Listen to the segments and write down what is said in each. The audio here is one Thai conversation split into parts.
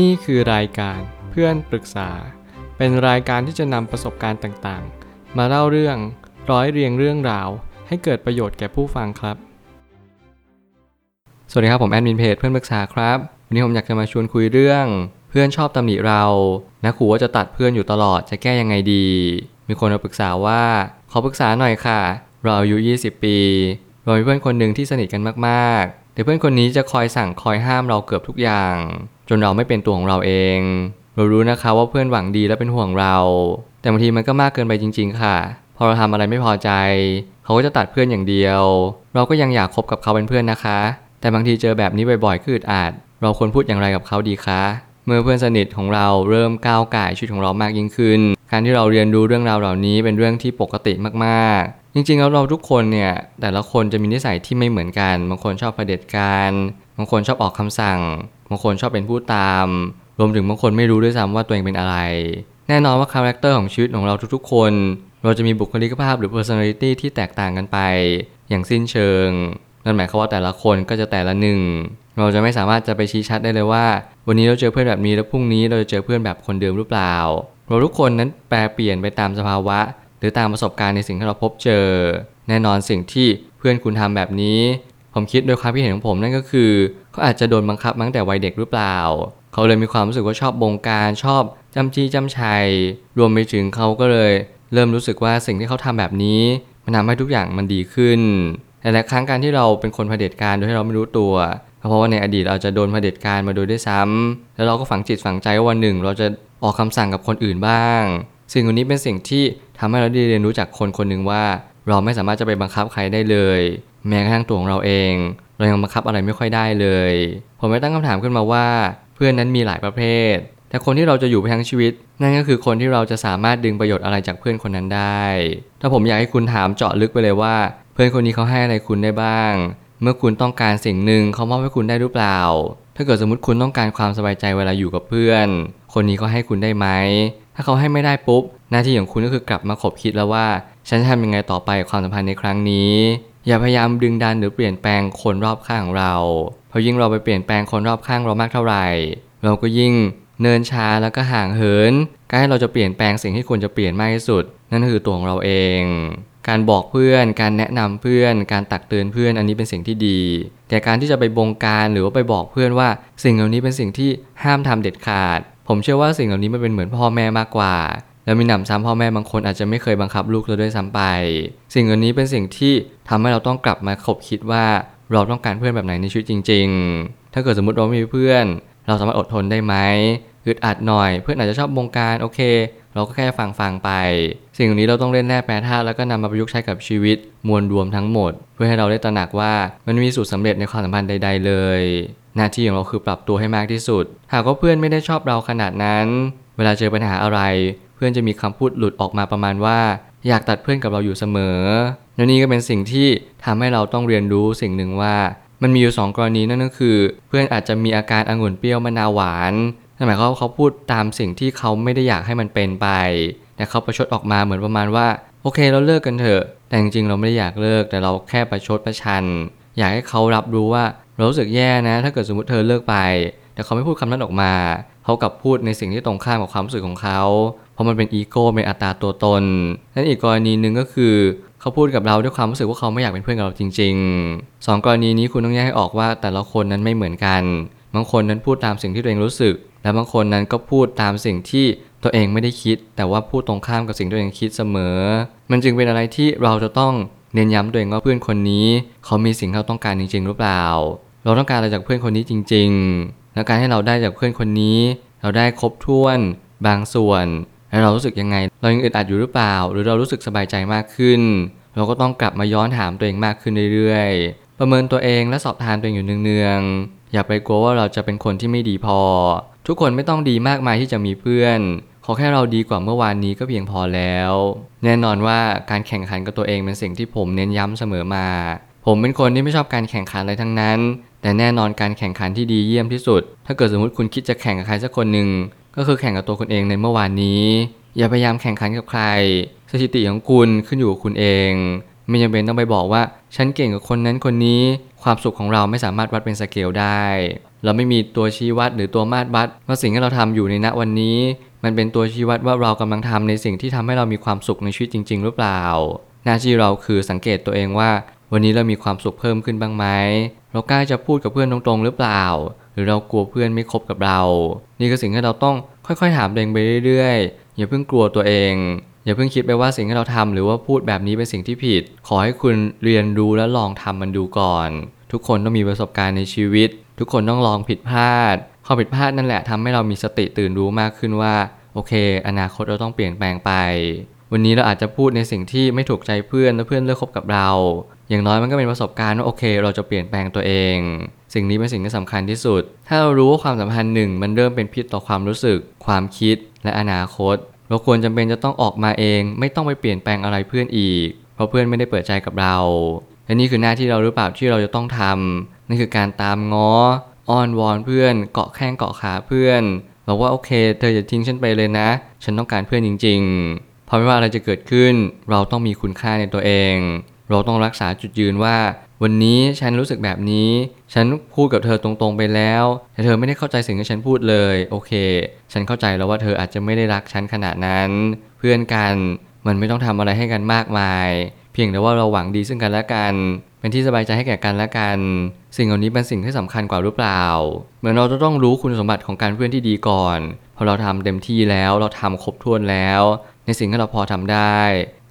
นี่คือรายการเพื่อนปรึกษา เป็นรายการที่จะนำประสบการณ์ต่างๆ มาเล่าเรื่องร้อยเรียงเรื่องราว ให้เกิดประโยชน์แก่ผู้ฟังครับ สวัสดีครับผมแอดมินเพจเพื่อนปรึกษาครับ วันนี้ผมอยากจะมาชวนคุยเรื่อง เพื่อนชอบตำหนิเรานะขู่ว่าจะตัดเพื่อนอยู่ตลอดจะแก้ยังไงดี มีคนมาปรึกษาว่าขอปรึกษาหน่อยค่ะ เราอายุ 20 ปีเรามีเพื่อนคนหนึ่งที่สนิทกันมากๆแต่เพื่อนคนนี้จะคอยสั่งคอยห้ามเราเกือบทุกอย่าง นเราไม่เป็นตัวของเราเอง เรารู้นะคะว่าเพื่อนหวังดีและเป็นห่วงเรา แต่บางทีมันก็มากเกินไปจริง ๆ ค่ะ พอเราทำอะไรไม่พอใจ เขาก็จะตัดเพื่อนอย่างเดียว เราก็ยังอยากคบกับเขาเป็นเพื่อนนะคะ แต่บางทีเจอแบบนี้บ่อยๆคืออึดอัดเราควรพูดอย่างไรกับเขาดีคะเมื่อเพื่อนสนิทของเราเริ่มก้าวไก่ชีวิตของเรามากยิ่งขึ้น การที่เราเรียนรู้เรื่องราวเหล่านี้เป็นเรื่องที่ปกติมากๆ จริงๆแล้วเราทุกคนเนี่ยแต่ละคนจะมีนิสัยที่ไม่เหมือนกัน บางคนชอบประเด็จการ บางคนชอบออกคำสั่ง บางคนชอบเป็นผู้ตาม รวมถึงบางคนไม่รู้ด้วยซ้ำว่าตัวเองเป็นอะไร แน่นอนว่า character ของชีวิตของเราทุกๆ คน เราจะมีบุคลิกภาพหรือ personality ที่แตกต่างกันไป อย่างสิ้นเชิง นั่นหมายความว่าแต่ละคนก็จะแต่ละหนึ่ง เราจะไม่สามารถจะไปชี้ชัดได้เลยว่า วันนี้เราเจอเพื่อนแบบนี้แล้วพรุ่งนี้เราจะเจอเพื่อนแบบคนเดิมหรือเปล่า เราทุกคนนั้นแปรเปลี่ยนไปตามสภาวะ หรือตามประสบการณ์ในสิ่งที่เราพบเจอ แน่นอนสิ่งที่เพื่อนคุณทำแบบนี้ ผมคิดโดยความคิดเห็นของผมนั่นก็คือเขาอาจจะโดนบังคับมาตั้งแต่วัยเด็กหรือเปล่า เขาเลยมีความรู้สึกว่าชอบบงการชอบจำจี้จำชัย รวมไปถึงเขาก็เลย เริ่มรู้สึกว่าสิ่งที่เขาทำแบบนี้ มันทำให้ทุกอย่างมันดีขึ้นแต่หลายครั้งการที่เราเป็นคนเผด็จการโดยที่เราไม่รู้ตัวเพราะว่าในอดีตเราจะโดนเผด็จการมาโดยด้วยซ้ำแล้วเราก็ฝังจิตฝังใจว่าวันหนึ่ง เราจะออกคำสั่งกับคนอื่นบ้าง สิ่งเหล่านี้เป็นสิ่งที่ทำให้เราได้เรียนรู้จากคนคนหนึ่งว่า เราไม่สามารถจะไปบังคับใครได้เลย แม้กระทั่งตัวของเราเอง เรายังบังคับอะไรไม่ค่อยได้เลย ผมไม่ตั้งคำถามขึ้นมาว่า เพื่อนนั้นมีหลายประเภท แต่คนที่เราจะอยู่ไปทั้งชีวิต นั่นก็คือคนที่เราจะสามารถดึงประโยชน์อะไรจากเพื่อนคนนั้นได้ ถ้าผมอยากให้คุณถามเจาะลึกไปเลยว่า เพื่อนคนนี้เขาให้อะไรคุณได้บ้าง เมื่อคุณต้องการสิ่งหนึ่งเขามอบให้คุณได้หรือเปล่า ถ้าเกิดสมมติคุณต้องการความสบายใจเวลาอยู่กับเพื่อน คนนี้เขาให้คุณได้ไหมถ้าเขาให้ไม่ได้ปุ๊บ หน้าที่ของคุณก็คือกลับมาขบคิดแล้วว่า ฉันจะทำยังไงต่อไปความสัมพันธ์ในครั้งนี้ อย่าพยายามดึงดันหรือเปลี่ยนแปลงคนรอบข้างของเรา เพราะยิ่งเราไปเปลี่ยนแปลงคนรอบข้างเรามากเท่าไหร่ เราก็ยิ่งเนินช้าแล้วก็ห่างเหินการให้เราจะเปลี่ยนแปลงสิ่งที่ควรจะเปลี่ยนมากที่สุด นั่นคือตัวของเราเอง การบอกเพื่อน การแนะนำเพื่อน การตักเตือนเพื่อนอันนี้เป็นสิ่งที่ดี แต่การที่จะไปบงการหรือว่าไปบอกเพื่อนว่า สิ่งเหล่านี้เป็นสิ่งที่ห้ามทำเด็ดขาด ผมเชื่อว่าสิ่งเหล่านี้มันเป็นเหมือนพ่อแม่มากกว่า แล้วมีหนำซ้ำพ่อแม่บางคนอาจจะไม่เคยบังคับลูกเราด้วยซ้ำไป สิ่งเหล่านี้เป็นสิ่งที่ทำให้เราต้องกลับมาคบคิดว่าเราต้องการเพื่อนแบบไหนในชีวิตจริง ๆ ถ้าเกิดสมมติเราไม่มีเพื่อน เราสามารถอดทนได้ไหมอึดอัดหน่อย เพื่อนอาจจะชอบบงการโอเค เราก็แค่ฟังฟังไป สิ่งเหล่านี้เราต้องเล่นแร่แปรธาตุแล้วก็นำมาประยุกต์ใช้กับชีวิตมวลรวมทั้งหมด เพื่อให้เราได้ตระหนักว่ามันมีสูตรสำเร็จในความสัมพันธ์ใด ๆ เลย หน้าที่ของเราคือปรับตัวให้มากที่สุด หากว่าเพื่อนไม่ได้ชอบเราขนาดนั้น เวลาเจอปัญหาอะไร พื่อนจะมีคำพูดหลุดออกมาประมาณว่า อยากตัดเพื่อนกับเราอยู่เสมอและนี่ก็เป็นสิ่งที่ทำให้เราต้องเรียนรู้สิ่งหนึ่งว่า มันมีอยู่สองกรณีนั่นก็คือ เพื่อนอาจจะมีอาการองุ่นเปรี้ยวมะนาวหวานนั่นหมายความว่าเขาพูดตามสิ่งที่เขาไม่ได้อยากให้มันเป็นไป แต่เขาประชดออกมาเหมือนประมาณว่า โอเคเราเลิกกันเถอะ แต่จริงๆเราไม่ได้อยากเลิกแต่เราแค่ประชดประชัน อยากให้เขารับรู้ว่าเรารู้สึกแย่นะ ถ้าเกิดสมมติเธอเลิกไป แต่เขาไม่พูดคำนั้นออกมา เขากลับพูดในสิ่งที่ตรงข้ามกับความรู้สึกของเขา เพราะมันเป็นอีโก้เป็นอัตตาตัวตนนั่นอีกกรณีหนึ่งก็คือเขาพูดกับเราด้วยความรู้สึกว่าเขาไม่อยากเป็นเพื่อนกับเราจริงๆสองกรณีนี้คุณต้องแยกให้ออกว่าแต่ละคนนั้นไม่เหมือนกัน บางคนนั้นพูดตามสิ่งที่ตัวเองรู้สึก และบางคนนั้นก็พูดตามสิ่งที่ตัวเองไม่ได้คิด แต่ว่าพูดตรงข้ามกับสิ่งที่ตัวเองคิดเสมอ มันจึงเป็นอะไรที่เราจะต้องเน้นย้ำตัวเองว่าเพื่อนคนนี้ เขามีสิ่งที่เราต้องการจริง ๆ หรือเปล่า เราต้องการอะไรจากเพื่อนคนนี้จริง ๆ แล้วการให้เราได้จากเพื่อนคนนี้ เราได้ครบถ้วน บางส่วน แล้วเรารู้สึกยังไง เรายังอึดอัดอยู่หรือเปล่า หรือเรารู้สึกสบายใจมากขึ้น เราก็ต้องกลับมาย้อนถามตัวเองมากขึ้นเรื่อยๆ ประเมินตัวเองและสอบทานตัวเองอยู่เนืองๆ อย่าไปกลัวว่าเราจะเป็นคนที่ไม่ดีพอ ทุกคนไม่ต้องดีมากมายที่จะมีเพื่อน ขอแค่เราดีกว่าเมื่อวานนี้ก็เพียงพอแล้ว แน่นอนว่าการแข่งขันกับตัวเองเป็นสิ่งที่ผมเน้นย้ำเสมอมา ผมเป็นคนที่ไม่ชอบการแข่งขันอะไรทั้งนั้น แต่แน่นอนการแข่งขันที่ดีเยี่ยมที่สุด ถ้าเกิดสมมติคุณคิดจะแข่งกับใครสักคนหนึ่ง ก็คือแข่งกับตัวคุณเองในเมื่อวานนี้ อย่าพยายามแข่งขันกับใคร สถิติของคุณขึ้นอยู่กับคุณเอง ไม่จำเป็นต้องไปบอกว่า ฉันเก่งกว่าคนนั้นคนนี้ ความสุขของเราไม่สามารถวัดเป็นสเกลได้ เราไม่มีตัวชี้วัดหรือตัวมาตรวัดว่าสิ่งที่เราทำอยู่ในณวันนี้ มันเป็นตัวชี้วัดว่าเรากำลังทำในสิ่งที่ทำให้เรามีความสุขในชีวิตจริง ๆ หรือเปล่า หน้าที่เราคือสังเกตตัวเองว่า วันนี้เรามีความสุขเพิ่มขึ้นบ้างไหมเรากล้าจะพูดกับเพื่อนตรงๆหรือเปล่า หรือเรากลัวเพื่อนไม่คบกับเรา นี่คือสิ่งที่เราต้องค่อยๆถามตัวเองไปเรื่อยๆ อย่าเพิ่งกลัวตัวเอง อย่าเพิ่งคิดไปว่าสิ่งที่เราทำหรือว่าพูดแบบนี้เป็นสิ่งที่ผิด ขอให้คุณเรียนรู้และลองทำมันดูก่อน ทุกคนต้องมีประสบการณ์ในชีวิต ทุกคนต้องลองผิดพลาดความผิดพลาดนั่นแหละทำให้เรามีสติตื่นรู้มากขึ้นว่า โอเค อนาคตเราต้องเปลี่ยนแปลงไป วันนี้เราอาจจะพูดในสิ่งที่ไม่ถูกใจเพื่อนและเพื่อนเลิกคบกับเรา อย่างน้อยมันก็เป็นประสบการณ์ว่าโอเค เราจะเปลี่ยนแปลงตัวเอง สิ่งนี้เป็นสิ่งที่สำคัญที่สุด ถ้าเรารู้ว่าความสัมพันธ์หนึ่งมันเริ่มเป็นพิษต่อความรู้สึก ความคิด และอนาคต เราควรจำเป็นจะต้องออกมาเอง ไม่ต้องไปเปลี่ยนแปลงอะไรเพื่อนอีก เพราะเพื่อนไม่ได้เปิดใจกับเราและนี่คือหน้าที่เราหรือเปล่าที่เราจะต้องทำนั่นคือการตามง้ออ้อนวอนเพื่อน เกาะแข้งเกาะขาเพื่อนบอกว่าโอเค เธออย่าทิ้งฉันไปเลยนะ ฉันต้องการเพื่อนจริงๆเพราะไม่ว่าอะไรจะเกิดขึ้น เราต้องมีคุณค่าในตัวเอง เราต้องรักษาจุดยืนว่า วันนี้ฉันรู้สึกแบบนี้ ฉันพูดกับเธอตรงๆไปแล้ว แต่เธอไม่ได้เข้าใจสิ่งที่ฉันพูดเลย โอเค ฉันเข้าใจแล้วว่าเธออาจจะไม่ได้รักฉันขนาดนั้น เพื่อนกันมันไม่ต้องทำอะไรให้กันมากมาย เพียงแต่ว่าเราหวังดีซึ่งกันและกัน เป็นที่สบายใจให้แก่กันและกัน สิ่งเหล่านี้เป็นสิ่งที่สำคัญกว่าหรือเปล่า เหมือนเราจะต้องรู้คุณสมบัติของการเพื่อนที่ดีก่อน พอเราทำเต็มที่แล้วเราทำครบถ้วนแล้ว ในสิ่งที่เราพอทำได้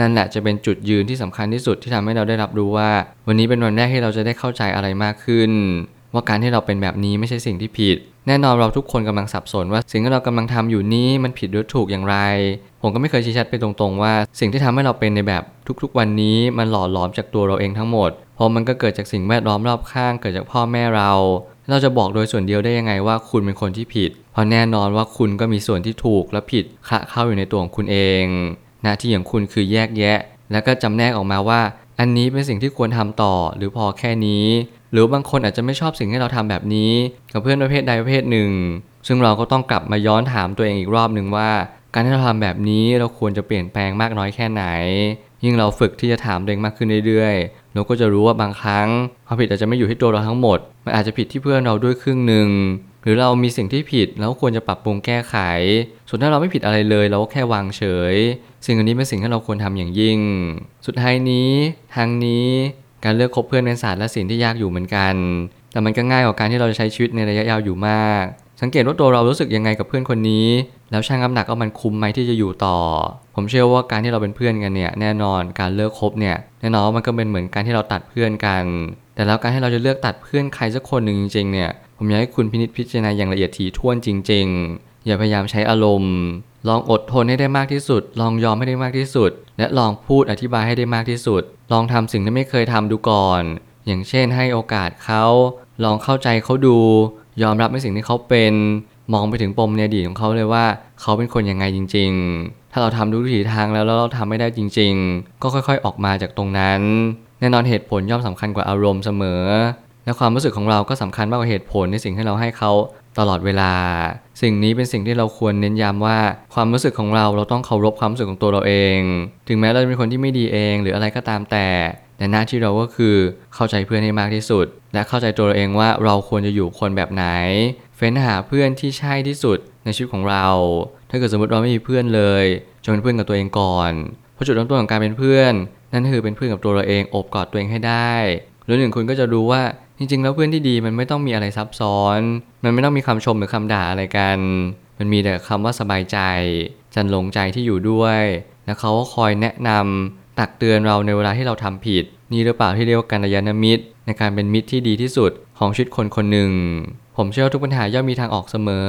นั่นแหละจะเป็นจุดยืนที่สำคัญที่สุดที่ทำให้เราได้รับรู้ว่า วันนี้เป็นวันแรกที่เราจะได้เข้าใจอะไรมากขึ้น ว่าการที่เราเป็นแบบนี้ไม่ใช่สิ่งที่ผิด แน่นอนเราทุกคนกำลังสับสนว่าสิ่งที่เรากำลังทำอยู่นี้มันผิดหรือถูกอย่างไร ผมก็ไม่เคยชี้ชัดไปตรงๆว่า สิ่งที่ทำให้เราเป็นในแบบทุกๆ วันนี้มันหล่อหลอมจากตัวเราเองทั้งหมด เพราะมันก็เกิดจากสิ่งแวดล้อมรอบข้าง เกิดจากพ่อแม่เรา เราจะบอกโดยส่วนเดียวได้ยังไงว่าคุณเป็นคนที่ผิด เพราะแน่นอนว่าคุณก็มีส่วนที่ถูกและผิดคละเข้าอยู่ในตัวของคุณเอง หน้าที่ของคุณคือแยกแยะ แล้วก็จำแนกออกมาว่า อันนี้เป็นสิ่งที่ควรทำต่อหรือพอแค่นี้ หรือบางคนอาจจะไม่ชอบสิ่งที่เราทำแบบนี้ กับเพื่อนประเภทใดประเภทหนึ่ง ซึ่งเราก็ต้องกลับมาย้อนถามตัวเองอีกรอบหนึ่งว่า การที่เราทำแบบนี้เราควรจะเปลี่ยนแปลงมากน้อยแค่ไหน ยิ่งเราฝึกที่จะถามเองมากขึ้นเรื่อยๆ เราก็จะรู้ว่าบางครั้งความผิดอาจจะไม่อยู่ที่ตัวเราทั้งหมด มันอาจจะผิดที่เพื่อนเราด้วยครึ่งหนึ่ง หรือเรามีสิ่งที่ผิดแล้วควรจะปรับปรุงแก้ไข ส่วนถ้าเราไม่ผิดอะไรเลย เราก็แค่วางเฉย สิ่งอันนี้เป็นสิ่งที่เราควรทำอย่างยิ่ง สุดท้ายนี้ ทางนี้การเลือกคบเพื่อนเป็นศาสตร์และสิ่งที่ยากอยู่เหมือนกัน แต่มันก็ง่ายกว่าการที่เราจะใช้ชีวิตในระยะยาวอยู่มาก สังเกตว่าตัวเรารู้สึกยังไงกับเพื่อนคนนี้ แล้วชั่งน้ำหนักว่ามันคุ้มไหมที่จะอยู่ต่อ ผมเชื่อว่าการที่เราเป็นเพื่อนกันเนี่ยแน่นอนการเลิกคบเนี่ยแน่นอนว่ามันก็เป็นเหมือนการที่เราตัดเพื่อนกัน แต่แล้วการที่เราจะเลือกตัดเพื่อนใครสักคนหนึ่งจริงๆเนี่ยผมอยากให้คุณพินิจพิจารณาอย่างละเอียดถี่ถ้วนจริง ๆ อย่าพยายามใช้อารมณ์ ลองอดทนให้ได้มากที่สุด ลองยอมให้ได้มากที่สุด และลองพูดอธิบายให้ได้มากที่สุด ลองทำสิ่งที่ไม่เคยทำดูก่อน อย่างเช่นให้โอกาสเขาลองเข้าใจเขาดู ยอมรับในสิ่งที่เขาเป็น มองไปถึงปมในอดีตของเขาเลยว่า เขาเป็นคนยังไงจริง ๆ ถ้าเราทำทุกวิถีทางแล้วแล้วเราทำไม่ได้จริง ๆ ก็ค่อยๆ ออกมาจากตรงนั้น แน่นอนเหตุผลย่อมสำคัญกว่าอารมณ์เสมอ และความรู้สึกของเราก็สำคัญมากกว่าเหตุผลในสิ่งที่เราให้เขาตลอดเวลา สิ่งนี้เป็นสิ่งที่เราควรเน้นย้ำว่าความรู้สึกของเราเราต้องเคารพความรู้สึกของตัวเราเอง ถึงแม้เราจะเป็นคนที่ไม่ดีเองหรืออะไรก็ตามแต่แต่หน้าที่เราก็คือเข้าใจเพื่อนให้มากที่สุด และเข้าใจตัวเราเองว่าเราควรจะอยู่คนแบบไหน เฟ้นหาเพื่อนที่ใช่ที่สุด ในชีวิตของเรา ถ้าเกิดสมมติเราไม่มีเพื่อนเลยจงเป็นเพื่อนกับตัวเองก่อนเพราะจุดเริ่มต้นของการเป็นเพื่อน นั่นคือเป็นเพื่อนกับตัวเราเองอบกอดตัวเองให้ได้แล้วหนึ่งคุณก็จะรู้ว่าจริงๆ แล้วเพื่อนที่ดีมันไม่ต้องมีอะไรซับซ้อน มันไม่ต้องมีคำชมหรือคำด่าอะไรกัน มันมีแต่คำว่าสบายใจ จันลงใจที่อยู่ด้วย แล้วเขาก็คอยแนะนำตักเตือนเราในเวลาที่เราทำผิด นี่หรือเปล่าที่เรียกว่าการยานมิตร ในการเป็นมิตรที่ดีที่สุดของชีวิตคนคนหนึ่ง ผมเชื่อทุกปัญหาย่อมมีทางออกเสมอ